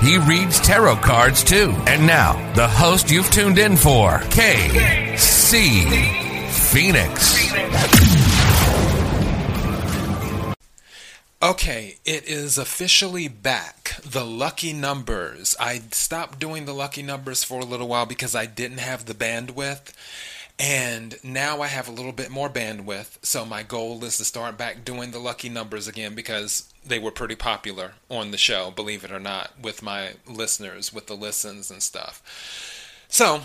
He reads tarot cards too. And now, the host you've tuned in for, KC Phoenix. Okay, it is officially back. The lucky numbers. I stopped doing the lucky numbers for a little while because I didn't have the bandwidth. And now I have a little bit more bandwidth, so my goal is to start back doing the lucky numbers again because they were pretty popular on the show, believe it or not, with my listeners, with the listens and stuff. So,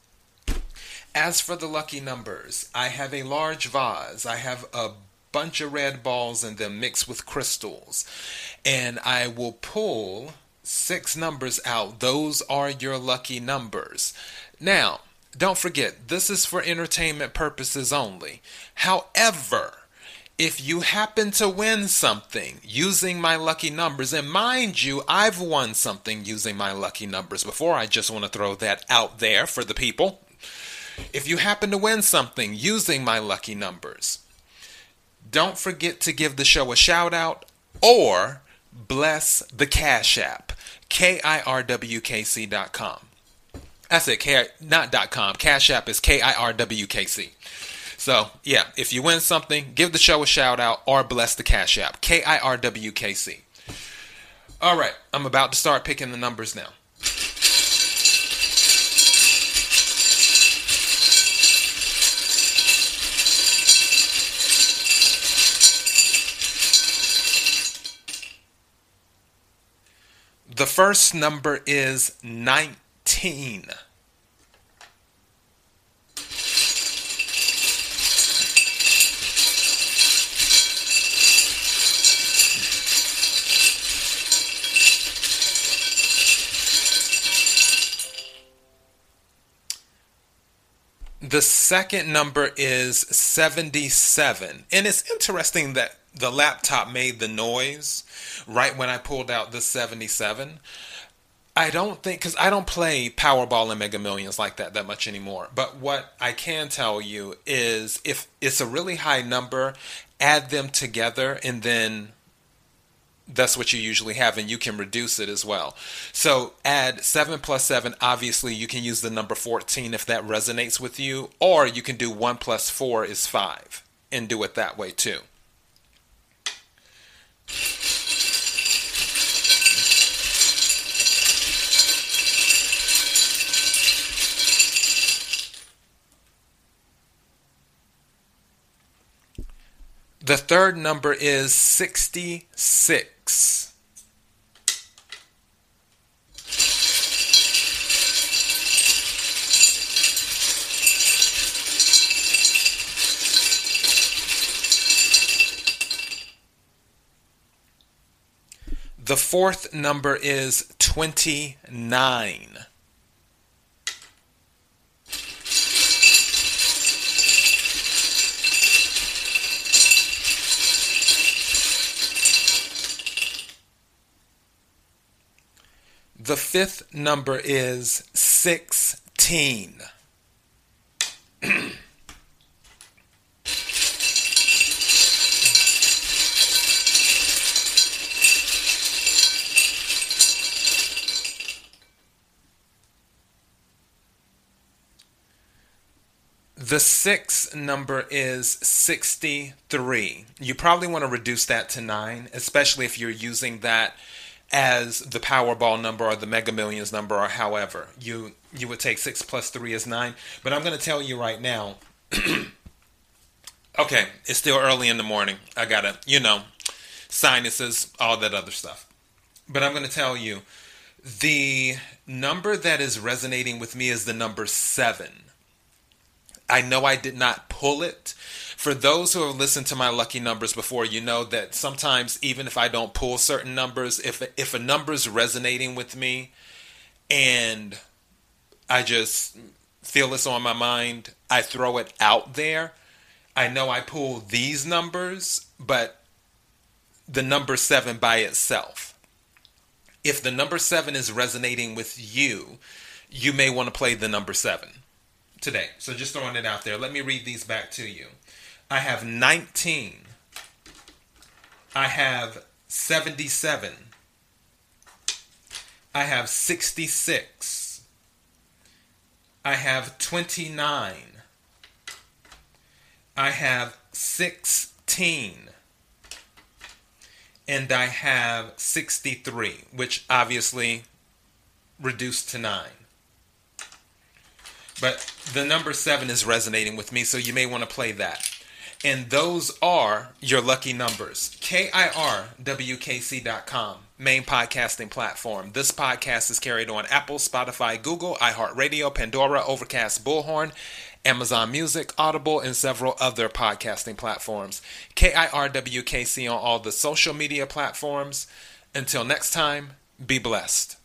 As for the lucky numbers, I have a large vase. I have a bunch of red balls in them mixed with crystals. And I will pull six numbers out. Those are your lucky numbers. Now, don't forget, this is for entertainment purposes only. However, if you happen to win something using my lucky numbers, and mind you, I've won something using my lucky numbers before, I just want to throw that out there for the people. If you happen to win something using my lucky numbers, don't forget to give the show a shout out or bless the Cash App, K-I-R-W-K-C.com. That's it, K- not dot .com. Cash App is K-I-R-W-K-C. So, yeah, if you win something, give the show a shout out or bless the Cash App, K-I-R-W-K-C. All right, I'm about to start picking the numbers now. The first number is 19. The second number is 77. And it's interesting that the laptop made the noise right when I pulled out the 77. I don't think because I don't play Powerball and Mega Millions like that that much anymore. But what I can tell you is if it's a really high number, add them together and then that's what you usually have and you can reduce it as well so add 7 plus 7 obviously you can use the number 14 if that resonates with you or you can do 1 plus 4 is 5 and do it that way too The third number is 66. The fourth number is 29. The fifth number is 16. The sixth number is 63. You probably want to reduce that to 9, especially if you're using that as the Powerball number or the Mega Millions number or however. You you would take 6 plus 3 is 9. But I'm going to tell you right now. okay, it's still early in the morning. I got to, you know, sinuses, all that other stuff. But I'm going to tell you the number that is resonating with me is the number 7. I know I did not pull it. For those who have listened to my lucky numbers before, you know that sometimes even if I don't pull certain numbers, if if a number is resonating with me and I just feel this on my mind, I throw it out there. I know I pull these numbers, but the number 7 by itself. If the number 7 is resonating with you, you may want to play the number 7 today. So just throwing it out there. Let me read these back to you. I have 19. I have 77. I have 66. I have 29. I have 16. And I have 63, which obviously reduced to 9. But the number seven is resonating with me, so you may want to play that. And those are your lucky numbers. KIRWKC.com, main podcasting platform. This podcast is carried on Apple, Spotify, Google, iHeartRadio, Pandora, Overcast, Bullhorn, Amazon Music, Audible, and several other podcasting platforms. KIRWKC on all the social media platforms. Until next time, be blessed.